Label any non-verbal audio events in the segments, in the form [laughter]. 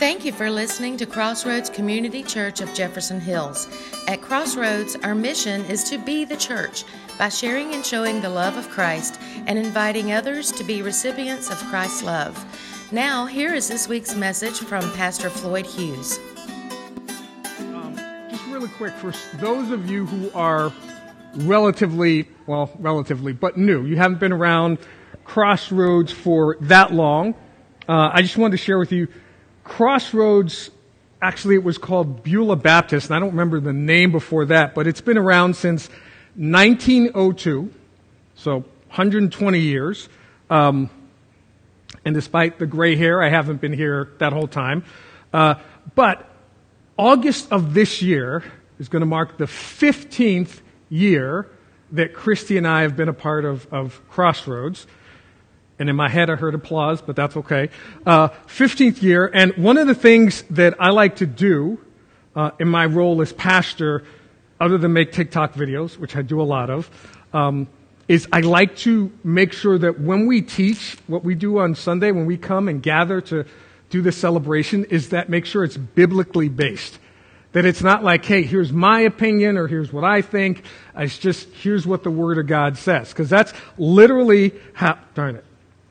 Thank you for listening to Crossroads Community Church of Jefferson Hills. At Crossroads, our mission is to be the church by sharing and showing the love of Christ and inviting others to be recipients of Christ's love. Now, here is this week's message from Pastor Floyd Hughes. Um, just really quick, for those of you who are relatively, well, relatively, but new, you haven't been around Crossroads for that long, uh, I just wanted to share with you Crossroads, actually, it was called Beulah Baptist, and I don't remember the name before that, but it's been around since 1902, so 120 years. Um, and despite the gray hair, I haven't been here that whole time. Uh, but August of this year is going to mark the 15th year that Christy and I have been a part of, of Crossroads. And in my head, I heard applause, but that's okay. Uh, 15th year, and one of the things that I like to do uh, in my role as pastor, other than make TikTok videos, which I do a lot of, um, is I like to make sure that when we teach, what we do on Sunday, when we come and gather to do this celebration, is that make sure it's biblically based. That it's not like, hey, here's my opinion or here's what I think. It's just, here's what the Word of God says. Because that's literally how, darn it.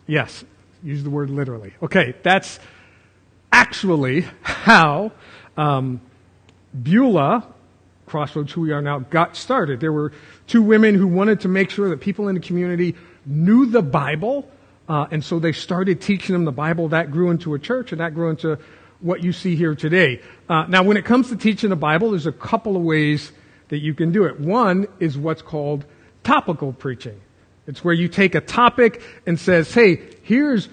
Yes, use the word literally. Okay, that's actually how um, Beulah, Crossroads, who we are now, got started. There were two women who wanted to make sure that people in the community knew the Bible, uh, and so they started teaching them the Bible. That grew into a church, and that grew into what you see here today. Uh, now, when it comes to teaching the Bible, there's a couple of ways that you can do it. One is what's called topical preaching. It's where you take a topic and says, hey, here's,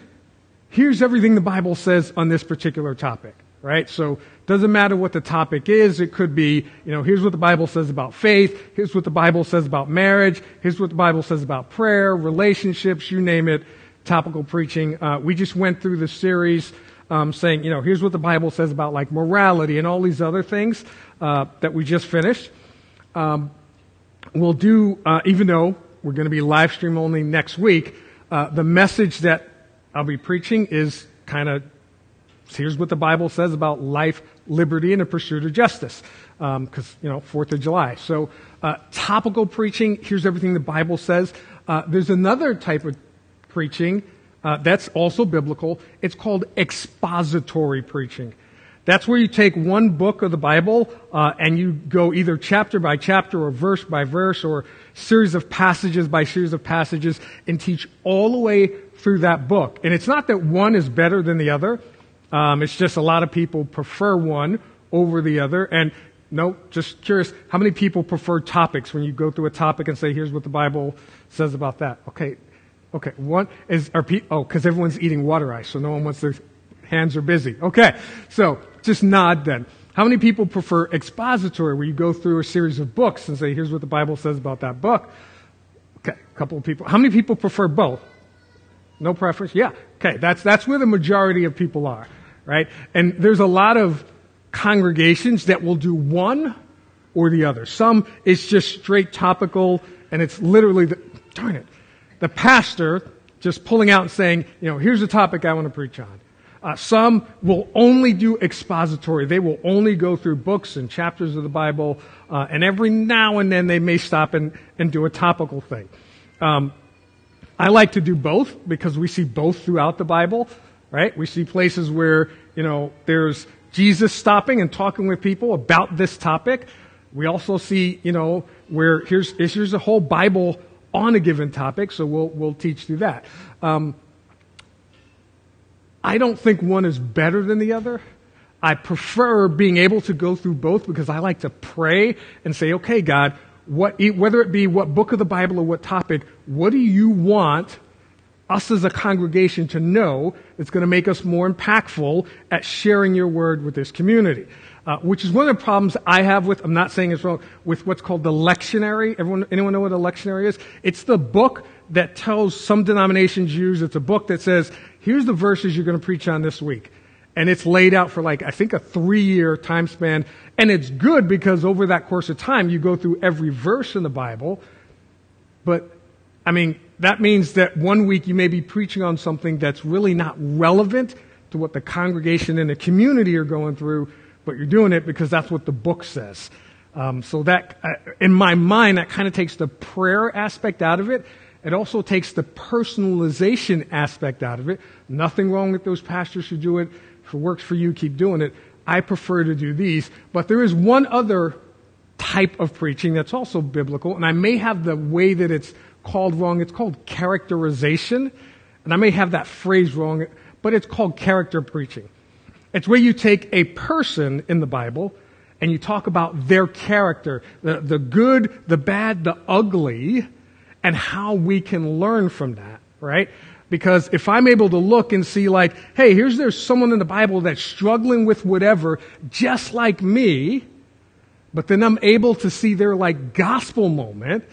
here's everything the Bible says on this particular topic, right? So doesn't matter what the topic is. It could be, you know, here's what the Bible says about faith. Here's what the Bible says about marriage. Here's what the Bible says about prayer, relationships, you name it, topical preaching. Uh, we just went through the series um, saying, you know, here's what the Bible says about like morality and all these other things uh, that we just finished. Um, we'll do, uh, even though we're going to be live stream only next week. Uh, the message that I'll be preaching is kind of here's what the Bible says about life, liberty, and the pursuit of justice. Because, um, you know, 4th of July. So, uh, topical preaching, here's everything the Bible says. Uh, there's another type of preaching uh, that's also biblical. It's called expository preaching. That's where you take one book of the Bible uh, and you go either chapter by chapter or verse by verse or series of passages by series of passages and teach all the way through that book. And it's not that one is better than the other. Um, it's just a lot of people prefer one over the other. And no, just curious, how many people prefer topics when you go through a topic and say, here's what the Bible says about that? Okay. Okay. One is, are oh, cause everyone's eating water ice, so no one wants their hands are busy. Okay. So just nod then. How many people prefer expository, where you go through a series of books and say, here's what the Bible says about that book? Okay, a couple of people. How many people prefer both? No preference? Yeah. Okay, that's, that's where the majority of people are, right? And there's a lot of congregations that will do one or the other. Some, it's just straight topical, and it's literally, the, darn it, the pastor just pulling out and saying, you know, here's a topic I want to preach on. Uh, some will only do expository. They will only go through books and chapters of the Bible, uh, and every now and then they may stop and, and do a topical thing. Um, I like to do both because we see both throughout the Bible, right? We see places where, you know, there's Jesus stopping and talking with people about this topic. We also see, you know, where here's, here's a whole Bible on a given topic, so we'll, we'll teach through that. Um, I don't think one is better than the other. I prefer being able to go through both because I like to pray and say, okay, God, what, whether it be what book of the Bible or what topic, what do you want us as a congregation to know that's going to make us more impactful at sharing your word with this community? Uh, which is one of the problems I have with, I'm not saying it's wrong, with what's called the lectionary. Everyone, anyone know what a lectionary is? It's the book that tells some denominations use. It's a book that says, here's the verses you're going to preach on this week. And it's laid out for like, I think a three year time span. And it's good because over that course of time, you go through every verse in the Bible. But, I mean, that means that one week you may be preaching on something that's really not relevant to what the congregation and the community are going through, but you're doing it because that's what the book says. Um, so that, uh, in my mind, that kind of takes the prayer aspect out of it. It also takes the personalization aspect out of it. Nothing wrong with those pastors who do it. If it works for you, keep doing it. I prefer to do these. But there is one other type of preaching that's also biblical, and I may have the way that it's called wrong. It's called characterization, and I may have that phrase wrong, but it's called character preaching. It's where you take a person in the Bible and you talk about their character, the, the good, the bad, the ugly, and how we can learn from that, right? Because if I'm able to look and see like, hey, here's there's someone in the Bible that's struggling with whatever, just like me, but then I'm able to see their like gospel moment,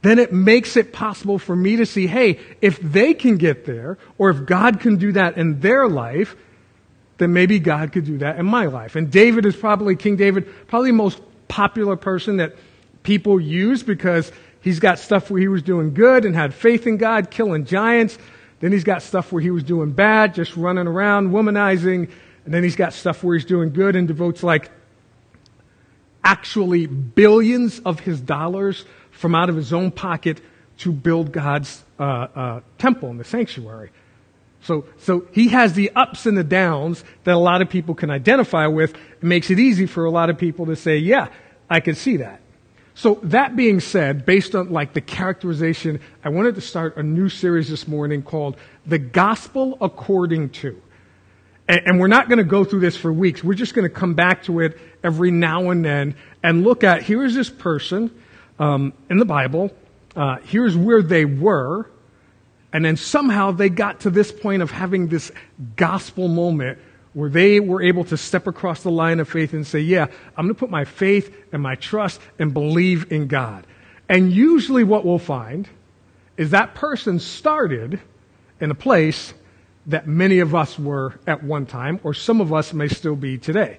then it makes it possible for me to see, hey, if they can get there, or if God can do that in their life, then maybe God could do that in my life. And David is probably, King David, probably the most popular person that people use because he's got stuff where he was doing good and had faith in God, killing giants. Then he's got stuff where he was doing bad, just running around, womanizing. And then he's got stuff where he's doing good and devotes like actually billions of his dollars from out of his own pocket to build God's uh, uh, temple and the sanctuary. So, so he has the ups and the downs that a lot of people can identify with. It makes it easy for a lot of people to say, yeah, I can see that. So that being said, based on like the characterization, I wanted to start a new series this morning called The Gospel According to. And, and we're not going to go through this for weeks. We're just going to come back to it every now and then and look at here is this person um, in the Bible. Uh, here's where they were and then somehow they got to this point of having this gospel moment where they were able to step across the line of faith and say, Yeah, I'm going to put my faith and my trust and believe in God. And usually what we'll find is that person started in a place that many of us were at one time, or some of us may still be today.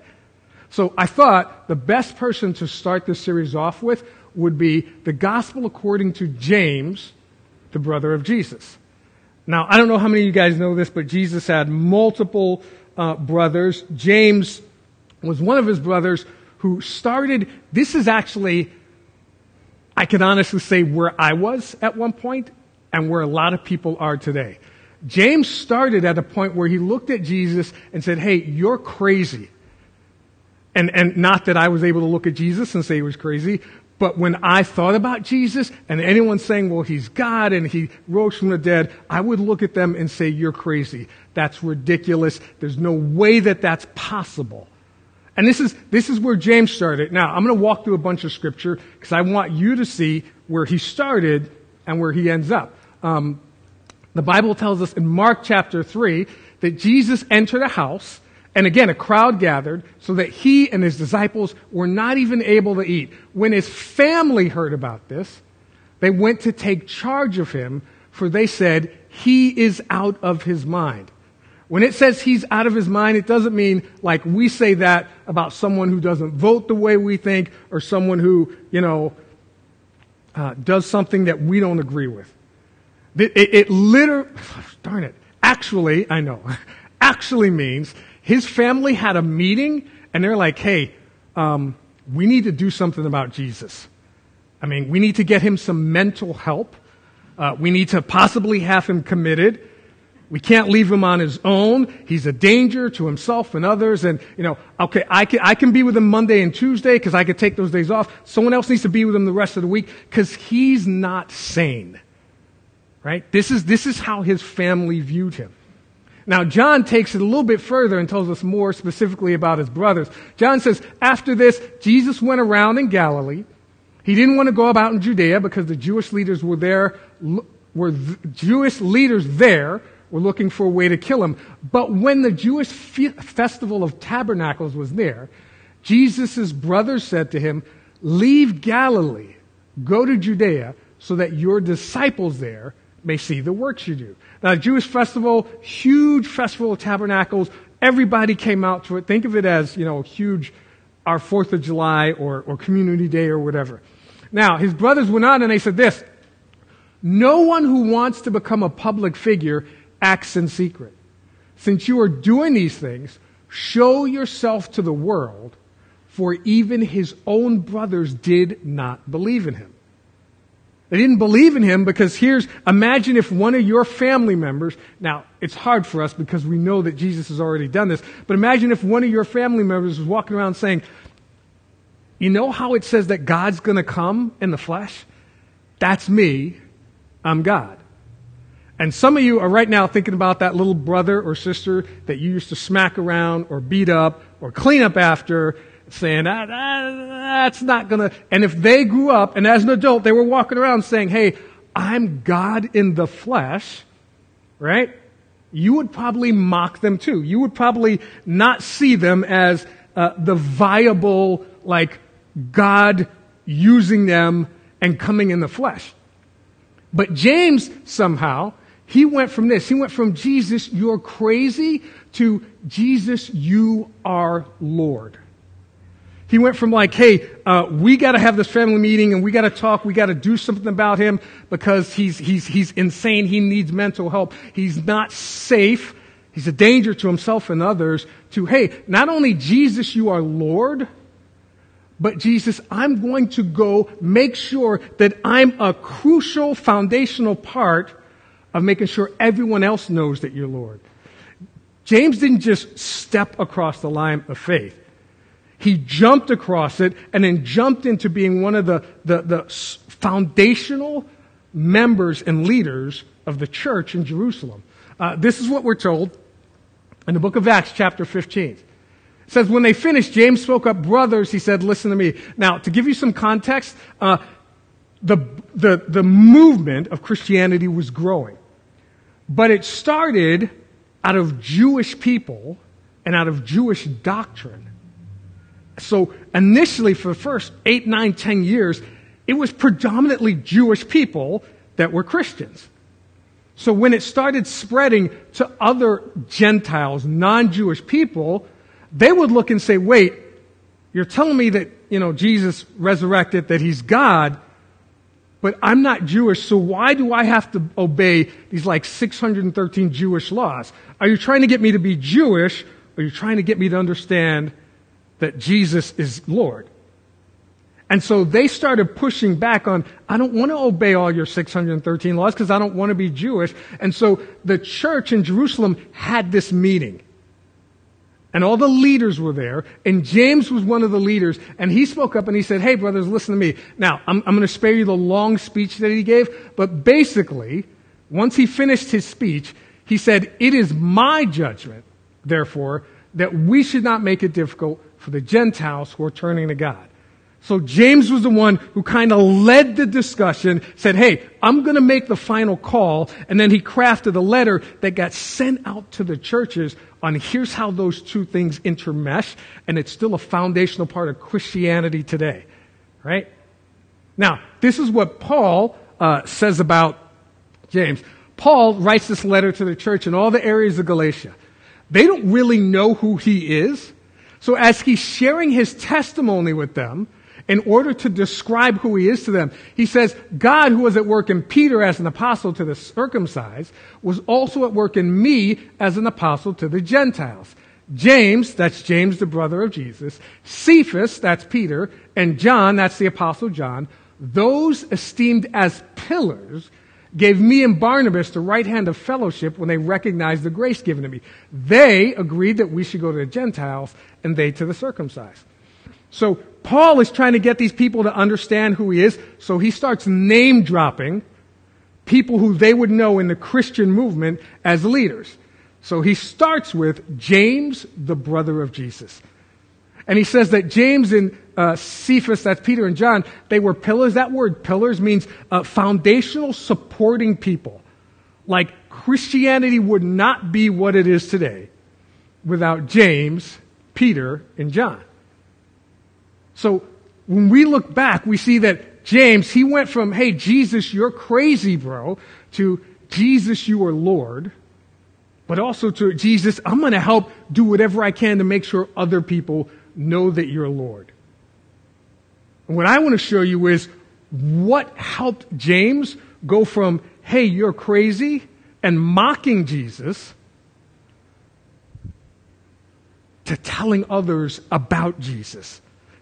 So I thought the best person to start this series off with would be the gospel according to James, the brother of Jesus. Now, I don't know how many of you guys know this, but Jesus had multiple uh, brothers. James was one of his brothers who started, this is actually, I can honestly say, where I was at one point and where a lot of people are today. James started at a point where he looked at Jesus and said, Hey, you're crazy. And, and not that I was able to look at Jesus and say he was crazy, but when I thought about Jesus and anyone saying, well, he's God and he rose from the dead, I would look at them and say, you're crazy. That's ridiculous. There's no way that that's possible. And this is, this is where James started. Now, I'm going to walk through a bunch of scripture because I want you to see where he started and where he ends up. Um, the Bible tells us in Mark chapter 3 that Jesus entered a house and again, a crowd gathered so that he and his disciples were not even able to eat. When his family heard about this, they went to take charge of him, for they said, He is out of his mind. When it says he's out of his mind, it doesn't mean like we say that about someone who doesn't vote the way we think or someone who, you know, uh, does something that we don't agree with. It, it, it literally, [sighs] darn it, actually, I know, [laughs] actually means his family had a meeting and they're like, hey, um, we need to do something about Jesus. I mean, we need to get him some mental help. Uh, we need to possibly have him committed. We can't leave him on his own. He's a danger to himself and others. And, you know, okay, I can, I can be with him Monday and Tuesday because I could take those days off. Someone else needs to be with him the rest of the week because he's not sane. Right? This is, this is how his family viewed him. Now, John takes it a little bit further and tells us more specifically about his brothers. John says, after this, Jesus went around in Galilee. He didn't want to go about in Judea because the Jewish leaders were there, were Jewish leaders there were looking for a way to kill him. But when the Jewish festival of tabernacles was there, Jesus' brothers said to him, leave Galilee, go to Judea so that your disciples there may see the works you do. Now, Jewish festival, huge festival of tabernacles. Everybody came out to it. Think of it as, you know, huge, our 4th of July or, or Community Day or whatever. Now, his brothers went on and they said this, no one who wants to become a public figure acts in secret. since you are doing these things, show yourself to the world, for even his own brothers did not believe in him. They didn't believe in him because here's, imagine if one of your family members, now it's hard for us because we know that Jesus has already done this, but imagine if one of your family members was walking around saying, you know how it says that God's gonna come in the flesh? That's me. I'm God. And some of you are right now thinking about that little brother or sister that you used to smack around or beat up or clean up after saying, that, that, that's not gonna, and if they grew up and as an adult they were walking around saying, hey, I'm God in the flesh, right? You would probably mock them too. You would probably not see them as uh, the viable, like, God using them and coming in the flesh. But James somehow, he went from this. He went from Jesus, you're crazy, to Jesus, you are Lord. He went from like, hey, uh, we got to have this family meeting and we got to talk. We got to do something about him because he's he's he's insane. He needs mental help. He's not safe. He's a danger to himself and others. To hey, not only Jesus, you are Lord, but Jesus, I'm going to go make sure that I'm a crucial foundational part of making sure everyone else knows that you're Lord. James didn't just step across the line of faith. He jumped across it and then jumped into being one of the, the, the foundational members and leaders of the church in Jerusalem. Uh, this is what we're told in the book of Acts, chapter 15. It says, when they finished, James spoke up, brothers, he said, listen to me. Now, to give you some context, uh, the, the, the movement of Christianity was growing. But it started out of Jewish people and out of Jewish doctrine. So initially, for the first eight, nine, ten years, it was predominantly Jewish people that were Christians. So when it started spreading to other Gentiles, non-Jewish people, they would look and say, wait, you're telling me that, you know, Jesus resurrected, that he's God, but I'm not Jewish, so why do I have to obey these like 613 Jewish laws? Are you trying to get me to be Jewish, or are you trying to get me to understand that Jesus is Lord. And so they started pushing back on, I don't want to obey all your 613 laws because I don't want to be Jewish. And so the church in Jerusalem had this meeting. And all the leaders were there, and James was one of the leaders, and he spoke up and he said, Hey, brothers, listen to me. Now, I'm, I'm going to spare you the long speech that he gave, but basically, once he finished his speech, he said, It is my judgment, therefore, that we should not make it difficult for the Gentiles who are turning to God. So James was the one who kind of led the discussion, said, hey, I'm going to make the final call. And then he crafted a letter that got sent out to the churches on here's how those two things intermesh. And it's still a foundational part of Christianity today. Right? Now, this is what Paul uh, says about James. Paul writes this letter to the church in all the areas of Galatia. They don't really know who he is. So as he's sharing his testimony with them, in order to describe who he is to them, he says, God who was at work in Peter as an apostle to the circumcised was also at work in me as an apostle to the Gentiles. James, that's James the brother of Jesus, Cephas, that's Peter, and John, that's the apostle John, those esteemed as pillars gave me and Barnabas the right hand of fellowship when they recognized the grace given to me. They agreed that we should go to the Gentiles and they to the circumcised. So Paul is trying to get these people to understand who he is, so he starts name dropping people who they would know in the Christian movement as leaders. So he starts with James, the brother of Jesus. And he says that James and uh, Cephas, that's Peter and John, they were pillars. That word pillars means uh, foundational supporting people. Like Christianity would not be what it is today without James, Peter, and John. So when we look back, we see that James, he went from, hey, Jesus, you're crazy, bro, to Jesus, you are Lord but also to Jesus, I'm going to help do whatever I can to make sure other people know that you're Lord. And what I want to show you is what helped James go from, hey, you're crazy, and mocking Jesus, to telling others about Jesus.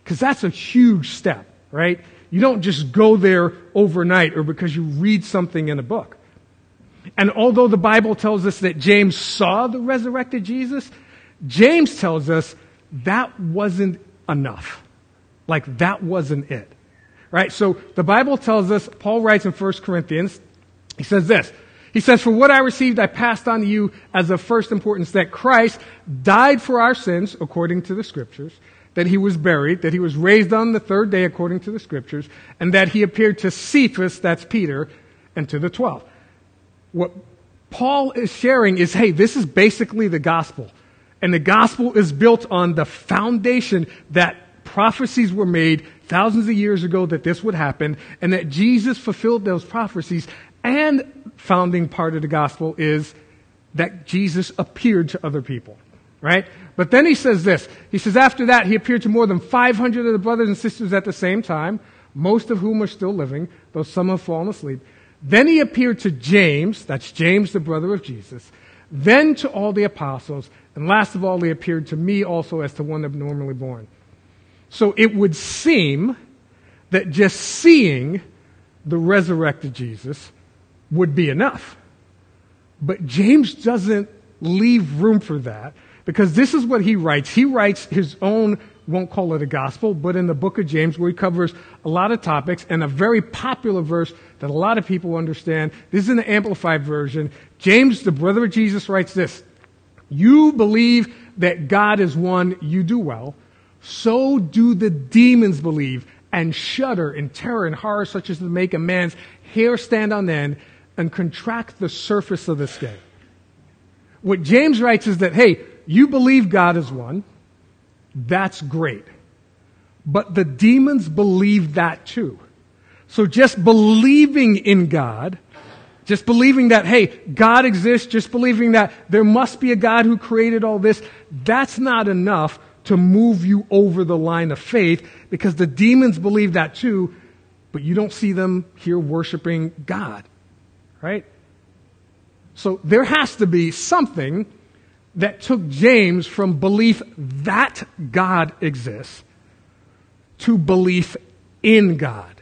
Because that's a huge step, right? You don't just go there overnight or because you read something in a book. And although the Bible tells us that James saw the resurrected Jesus, James tells us that wasn't enough. Like that wasn't it. Right? So the Bible tells us, Paul writes in 1 Corinthians, he says this. He says, For what I received, I passed on to you as of first importance that Christ died for our sins, according to the scriptures, that he was buried, that he was raised on the third day, according to the scriptures, and that he appeared to Cephas, that's Peter, and to the twelve. What Paul is sharing is hey, this is basically the gospel. And the gospel is built on the foundation that prophecies were made thousands of years ago that this would happen, and that Jesus fulfilled those prophecies. And founding part of the gospel is that Jesus appeared to other people, right? But then he says this. He says, after that, he appeared to more than 500 of the brothers and sisters at the same time, most of whom are still living, though some have fallen asleep. Then he appeared to James, that's James, the brother of Jesus, then to all the apostles, and last of all, he appeared to me also as to one abnormally born. So it would seem that just seeing the resurrected Jesus would be enough. But James doesn't leave room for that because this is what he writes. He writes his own, won't call it a gospel, but in the book of James where he covers a lot of topics and a very popular verse that a lot of people understand. This is in the amplified version. James, the brother of Jesus, writes this. You believe that God is one, you do well. So do the demons believe and shudder in terror and horror such as to make a man's hair stand on end and contract the surface of the skin. What James writes is that, hey, you believe God is one. That's great. But the demons believe that too. So just believing in God just believing that, hey, God exists, just believing that there must be a God who created all this, that's not enough to move you over the line of faith because the demons believe that too, but you don't see them here worshiping God, right? So there has to be something that took James from belief that God exists to belief in God.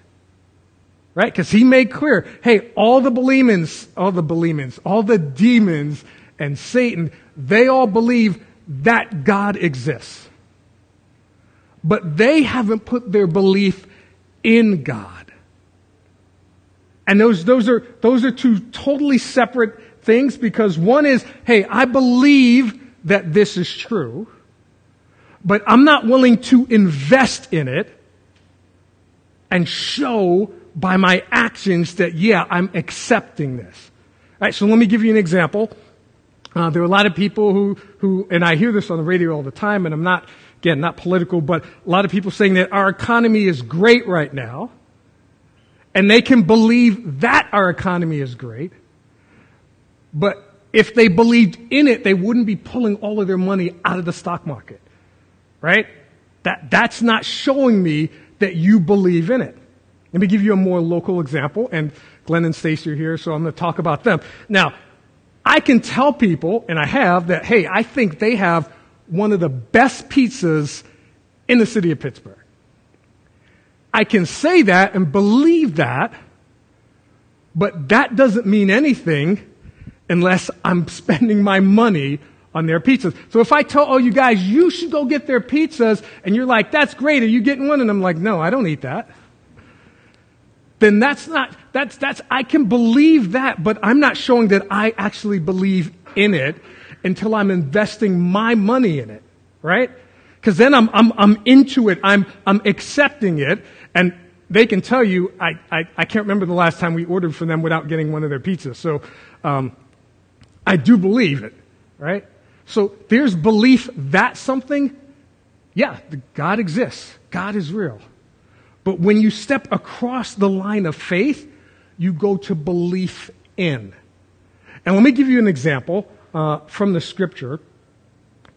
Right? Because he made clear, hey, all the Believers, all the Believers, all the demons and Satan, they all believe that God exists. But they haven't put their belief in God. And those, those are, those are two totally separate things because one is, hey, I believe that this is true, but I'm not willing to invest in it and show by my actions that, yeah, I'm accepting this. All right, so let me give you an example. Uh, there are a lot of people who, who, and I hear this on the radio all the time, and I'm not, again, not political, but a lot of people saying that our economy is great right now, and they can believe that our economy is great, but if they believed in it, they wouldn't be pulling all of their money out of the stock market, right? That, that's not showing me that you believe in it. Let me give you a more local example, and Glenn and Stacy are here, so I'm going to talk about them. Now, I can tell people, and I have, that, hey, I think they have one of the best pizzas in the city of Pittsburgh. I can say that and believe that, but that doesn't mean anything unless I'm [laughs] spending my money on their pizzas. So if I tell, oh, you guys, you should go get their pizzas, and you're like, that's great, are you getting one? And I'm like, no, I don't eat that then that's not, that's, that's, I can believe that, but I'm not showing that I actually believe in it until I'm investing my money in it, right? Because then I'm, I'm, I'm into it, I'm, I'm accepting it, and they can tell you, I, I, I can't remember the last time we ordered for them without getting one of their pizzas. So, um, I do believe it, right? So there's belief that something, yeah, God exists. God is real. But when you step across the line of faith, you go to belief in. And let me give you an example uh, from the scripture.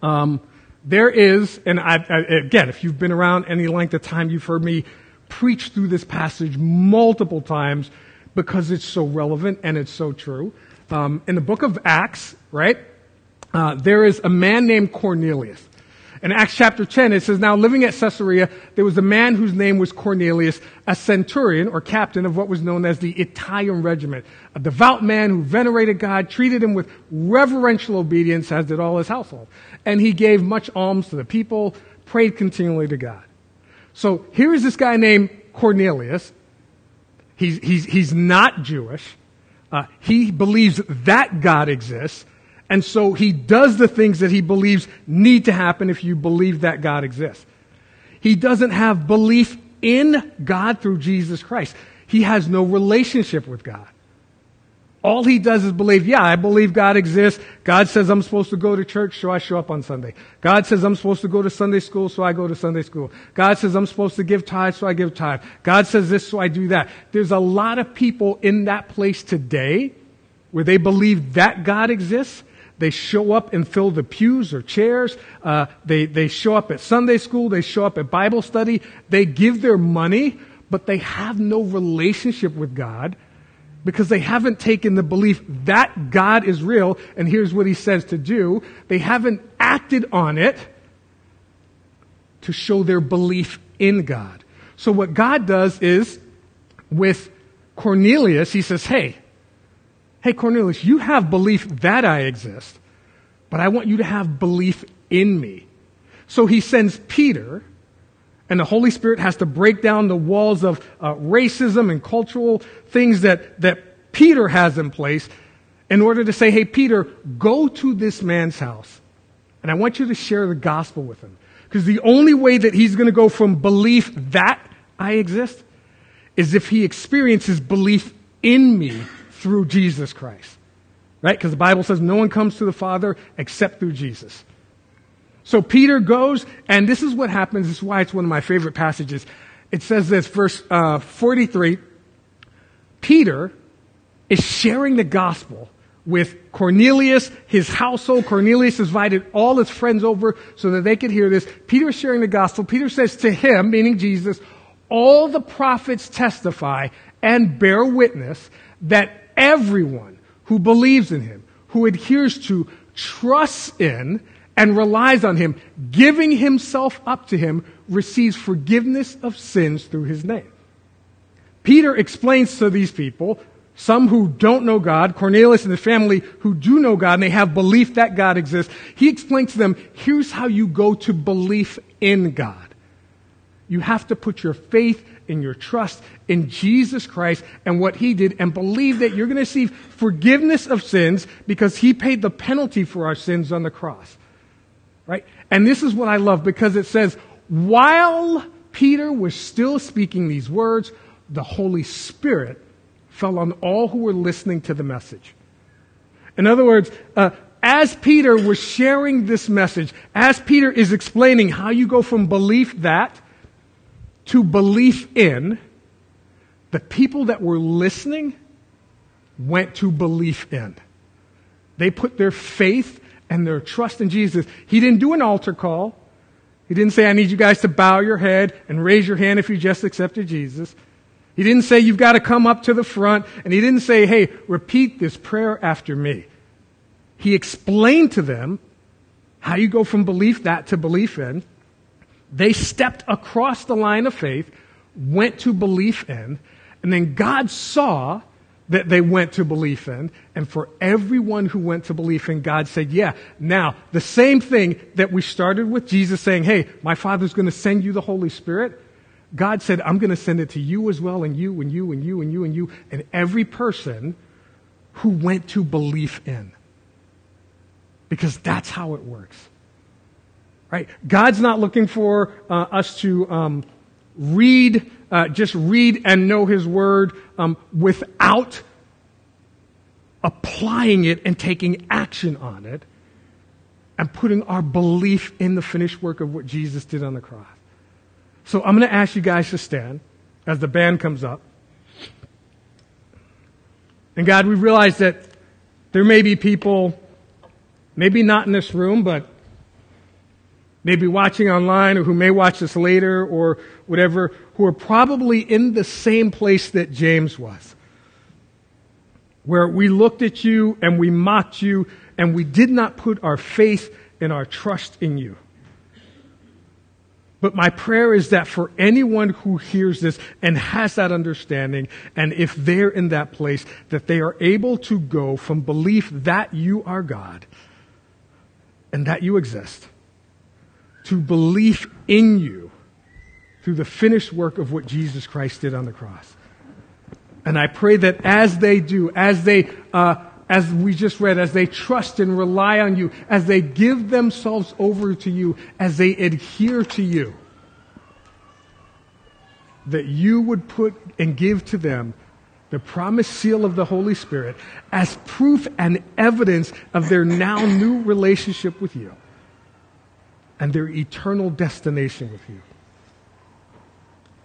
Um, there is, and I, I, again, if you've been around any length of time, you've heard me preach through this passage multiple times because it's so relevant and it's so true. Um, in the book of Acts, right, uh, there is a man named Cornelius. In Acts chapter 10, it says, Now living at Caesarea, there was a man whose name was Cornelius, a centurion or captain of what was known as the Italian regiment, a devout man who venerated God, treated him with reverential obedience, as did all his household. And he gave much alms to the people, prayed continually to God. So here is this guy named Cornelius. He's, he's, he's not Jewish. Uh, he believes that God exists. And so he does the things that he believes need to happen if you believe that God exists. He doesn't have belief in God through Jesus Christ. He has no relationship with God. All he does is believe, yeah, I believe God exists. God says I'm supposed to go to church, so I show up on Sunday. God says I'm supposed to go to Sunday school, so I go to Sunday school. God says I'm supposed to give tithe, so I give tithe. God says this, so I do that. There's a lot of people in that place today where they believe that God exists, they show up and fill the pews or chairs. Uh, they, they show up at Sunday school. They show up at Bible study. They give their money, but they have no relationship with God because they haven't taken the belief that God is real and here's what he says to do. They haven't acted on it to show their belief in God. So what God does is with Cornelius, he says, Hey, Hey, Cornelius, you have belief that I exist, but I want you to have belief in me. So he sends Peter, and the Holy Spirit has to break down the walls of uh, racism and cultural things that, that Peter has in place in order to say, hey, Peter, go to this man's house, and I want you to share the gospel with him. Because the only way that he's going to go from belief that I exist is if he experiences belief in me through Jesus Christ. Right? Because the Bible says no one comes to the Father except through Jesus. So Peter goes, and this is what happens. This is why it's one of my favorite passages. It says this, verse uh, 43 Peter is sharing the gospel with Cornelius, his household. Cornelius invited all his friends over so that they could hear this. Peter is sharing the gospel. Peter says to him, meaning Jesus, all the prophets testify and bear witness that everyone who believes in him, who adheres to, trusts in, and relies on him, giving himself up to him, receives forgiveness of sins through his name. Peter explains to these people, some who don't know God, Cornelius and the family who do know God and they have belief that God exists, he explains to them, here's how you go to belief in God. You have to put your faith in your trust in Jesus Christ and what He did and believe that you're going to receive forgiveness of sins because He paid the penalty for our sins on the cross. Right? And this is what I love because it says, while Peter was still speaking these words, the Holy Spirit fell on all who were listening to the message. In other words, uh, as Peter was sharing this message, as Peter is explaining how you go from belief that to belief in, the people that were listening went to belief in. They put their faith and their trust in Jesus. He didn't do an altar call. He didn't say, I need you guys to bow your head and raise your hand if you just accepted Jesus. He didn't say, you've got to come up to the front. And he didn't say, hey, repeat this prayer after me. He explained to them how you go from belief that to belief in. They stepped across the line of faith, went to belief in, and then God saw that they went to belief in. And for everyone who went to belief in, God said, yeah, now the same thing that we started with Jesus saying, hey, my Father's going to send you the Holy Spirit. God said, I'm going to send it to you as well, and you, and you, and you, and you, and you, and every person who went to belief in. Because that's how it works. Right? God's not looking for uh, us to um, read, uh, just read and know His Word um, without applying it and taking action on it and putting our belief in the finished work of what Jesus did on the cross. So I'm going to ask you guys to stand as the band comes up. And God, we realize that there may be people, maybe not in this room, but maybe watching online or who may watch this later or whatever, who are probably in the same place that James was. Where we looked at you and we mocked you and we did not put our faith and our trust in you. But my prayer is that for anyone who hears this and has that understanding, and if they're in that place, that they are able to go from belief that you are God and that you exist to belief in you through the finished work of what Jesus Christ did on the cross. And I pray that as they do, as they, uh, as we just read, as they trust and rely on you, as they give themselves over to you, as they adhere to you, that you would put and give to them the promised seal of the Holy Spirit as proof and evidence of their now new relationship with you and their eternal destination with you.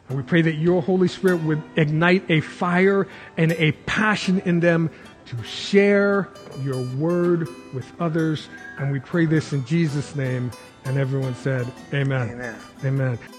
And we pray that your Holy Spirit would ignite a fire and a passion in them to share your word with others. And we pray this in Jesus' name. And everyone said, Amen. Amen. Amen.